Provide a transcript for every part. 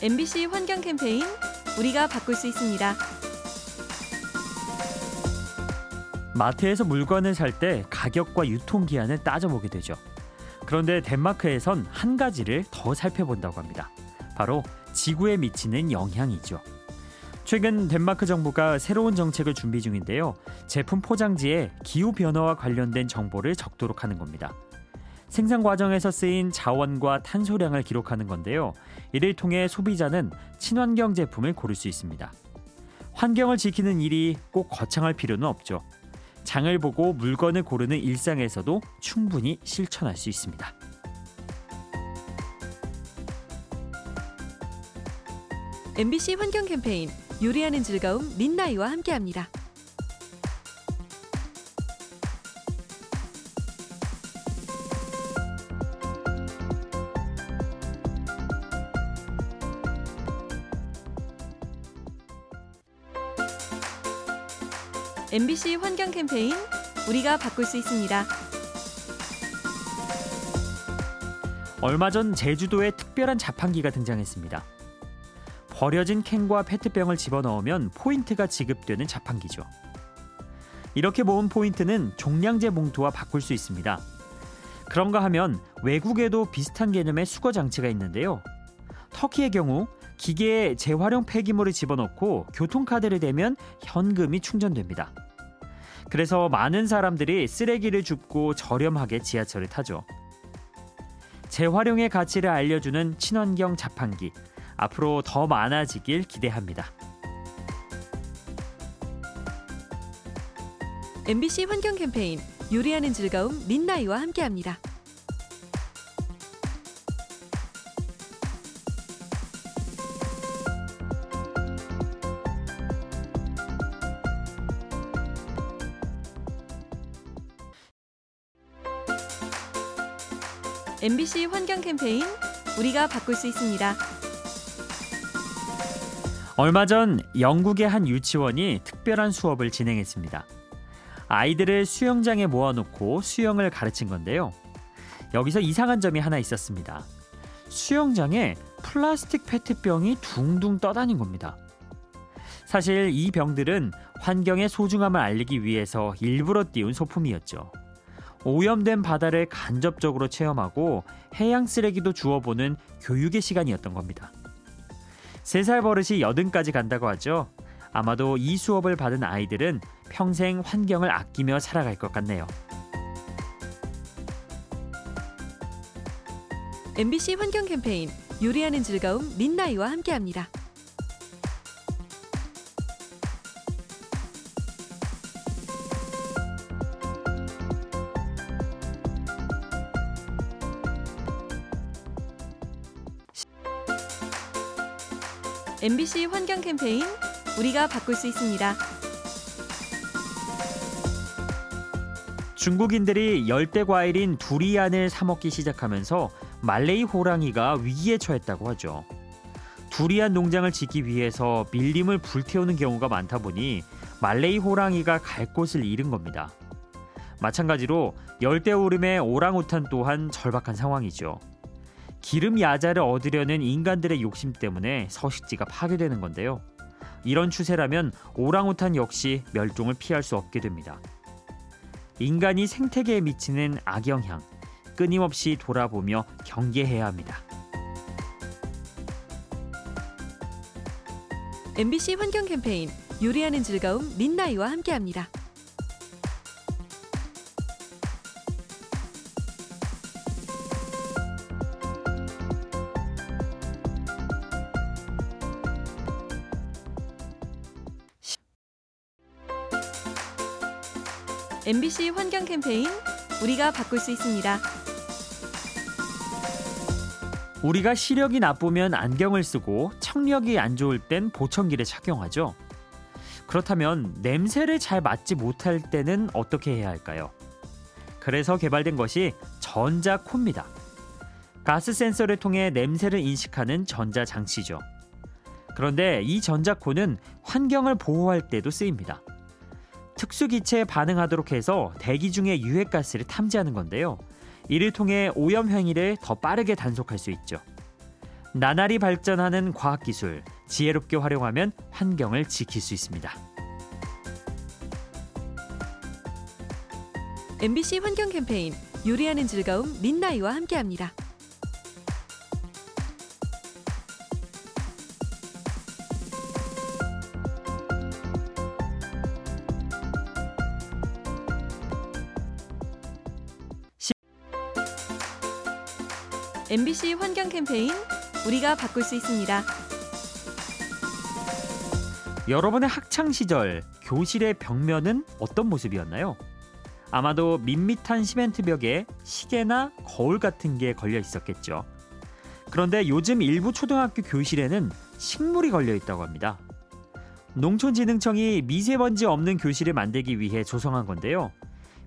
MBC 환경 캠페인 우리가 바꿀 수 있습니다. 마트에서 물건을 살 때 가격과 유통 기한을 따져보게 되죠. 그런데 덴마크에선 한 가지를 더 살펴본다고 합니다. 바로 지구에 미치는 영향이죠. 최근 덴마크 정부가 새로운 정책을 준비 중인데요. 제품 포장지에 기후 변화와 관련된 정보를 적도록 하는 겁니다. 생산 과정에서 쓰인 자원과 탄소량을 기록하는 건데요. 이를 통해 소비자는 친환경 제품을 고를 수 있습니다. 환경을 지키는 일이 꼭 거창할 필요는 없죠. 장을 보고 물건을 고르는 일상에서도 충분히 실천할 수 있습니다. 환경 캠페인 요리하는 즐거움 민나이와 함께합니다. MBC 환경 캠페인 우리가 바꿀 수 있습니다. 얼마 전 제주도에 특별한 자판기가 등장했습니다. 버려진 캔과 페트병을 집어넣으면 포인트가 지급되는 자판기죠. 이렇게 모은 포인트는 종량제 봉투와 바꿀 수 있습니다. 그런가 하면 외국에도 비슷한 개념의 수거 장치가 있는데요. 터키의 경우 기계에 재활용 폐기물을 집어넣고 교통카드를 대면 현금이 충전됩니다. 그래서 많은 사람들이 쓰레기를 줍고 저렴하게 지하철을 타죠. 재활용의 가치를 알려주는 친환경 자판기. 앞으로 더 많아지길 기대합니다. MBC 환경 캠페인 요리하는 즐거움 민나이와 함께합니다. MBC 환경 캠페인 우리가 바꿀 수 있습니다. 얼마 전 영국의 한 유치원이 특별한 수업을 진행했습니다. 아이들을 수영장에 모아놓고 수영을 가르친 건데요. 여기서 이상한 점이 하나 있었습니다. 수영장에 플라스틱 페트병이 둥둥 떠다닌 겁니다. 사실 이 병들은 환경의 소중함을 알리기 위해서 일부러 띄운 소품이었죠. 오염된 바다를 간접적으로 체험하고 해양 쓰레기도 주워보는 교육의 시간이었던 겁니다. 3살 버릇이 여든까지 간다고 하죠. 아마도 이 수업을 받은 아이들은 평생 환경을 아끼며 살아갈 것 같네요. MBC 환경 캠페인 요리하는 즐거움 민나이와 함께합니다. MBC 환경 캠페인 우리가 바꿀 수 있습니다. 중국인들이 열대 과일인 두리안을 사 먹기 시작하면서 말레이 호랑이가 위기에 처했다고 하죠. 두리안 농장을 짓기 위해서 밀림을 불태우는 경우가 많다 보니 말레이 호랑이가 갈 곳을 잃은 겁니다. 마찬가지로 열대 오름의 오랑우탄 또한 절박한 상황이죠. 기름 야자를 얻으려는 인간들의 욕심 때문에 서식지가 파괴되는 건데요. 이런 추세라면 오랑우탄 역시 멸종을 피할 수 없게 됩니다. 인간이 생태계에 미치는 악영향 끊임없이 돌아보며 경계해야 합니다. MBC 환경 캠페인 요리하는 즐거움 민나이와 함께합니다. MBC 환경 캠페인 우리가 바꿀 수 있습니다. 우리가 시력이 나쁘면 안경을 쓰고 청력이 안 좋을 땐 보청기를 착용하죠. 그렇다면 냄새를 잘 맡지 못할 때는 어떻게 해야 할까요? 그래서 개발된 것이 전자 코입니다. 가스 센서를 통해 냄새를 인식하는 전자 장치죠. 그런데 이 전자 코는 환경을 보호할 때도 쓰입니다. 특수 기체에 반응하도록 해서 대기 중의 유해가스를 탐지하는 건데요. 이를 통해 오염 행위를 더 빠르게 단속할 수 있죠. 나날이 발전하는 과학기술 지혜롭게 활용하면 환경을 지킬 수 있습니다. MBC 환경 캠페인 요리하는 즐거움 민나이와 함께합니다. MBC 환경 캠페인 우리가 바꿀 수 있습니다. 여러분의 학창 시절 교실의 벽면은 어떤 모습이었나요? 아마도 밋밋한 시멘트 벽에 시계나 거울 같은 게 걸려 있었겠죠. 그런데 요즘 일부 초등학교 교실에는 식물이 걸려 있다고 합니다. 농촌진흥청이 미세먼지 없는 교실을 만들기 위해 조성한 건데요.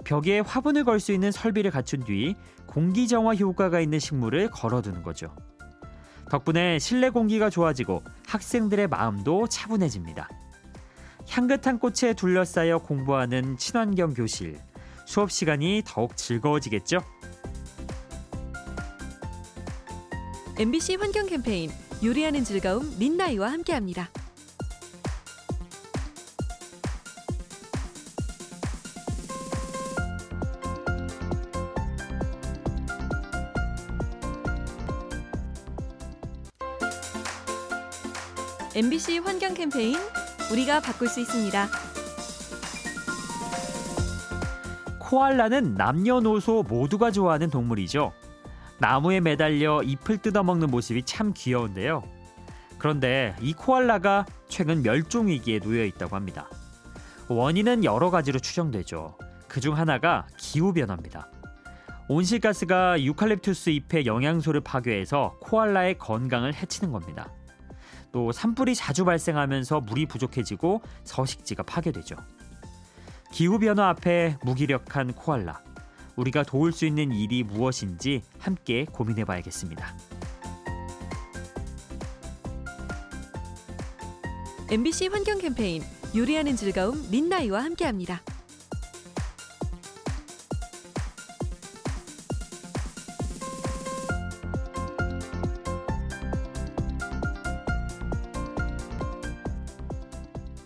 벽에 화분을 걸 수 있는 설비를 갖춘 뒤 공기 정화 효과가 있는 식물을 걸어두는 거죠. 덕분에 실내 공기가 좋아지고 학생들의 마음도 차분해집니다. 향긋한 꽃에 둘러싸여 공부하는 친환경 교실. 수업 시간이 더욱 즐거워지겠죠? MBC 환경 캠페인 요리하는 즐거움 민나이와 함께합니다. MBC 환경 캠페인 우리가 바꿀 수 있습니다. 코알라는 남녀노소 모두가 좋아하는 동물이죠. 나무에 매달려 잎을 뜯어먹는 모습이 참 귀여운데요. 그런데 이 코알라가 최근 멸종 위기에 놓여 있다고 합니다. 원인은 여러 가지로 추정되죠. 그중 하나가 기후 변화입니다. 온실가스가 유칼립투스 잎의 영양소를 파괴해서 코알라의 건강을 해치는 겁니다. 또 산불이 자주 발생하면서 물이 부족해지고 서식지가 파괴되죠. 기후변화 앞에 무기력한 코알라. 우리가 도울 수 있는 일이 무엇인지 함께 고민해 봐야겠습니다. MBC 환경 캠페인 요리하는 즐거움 민나이와 함께합니다.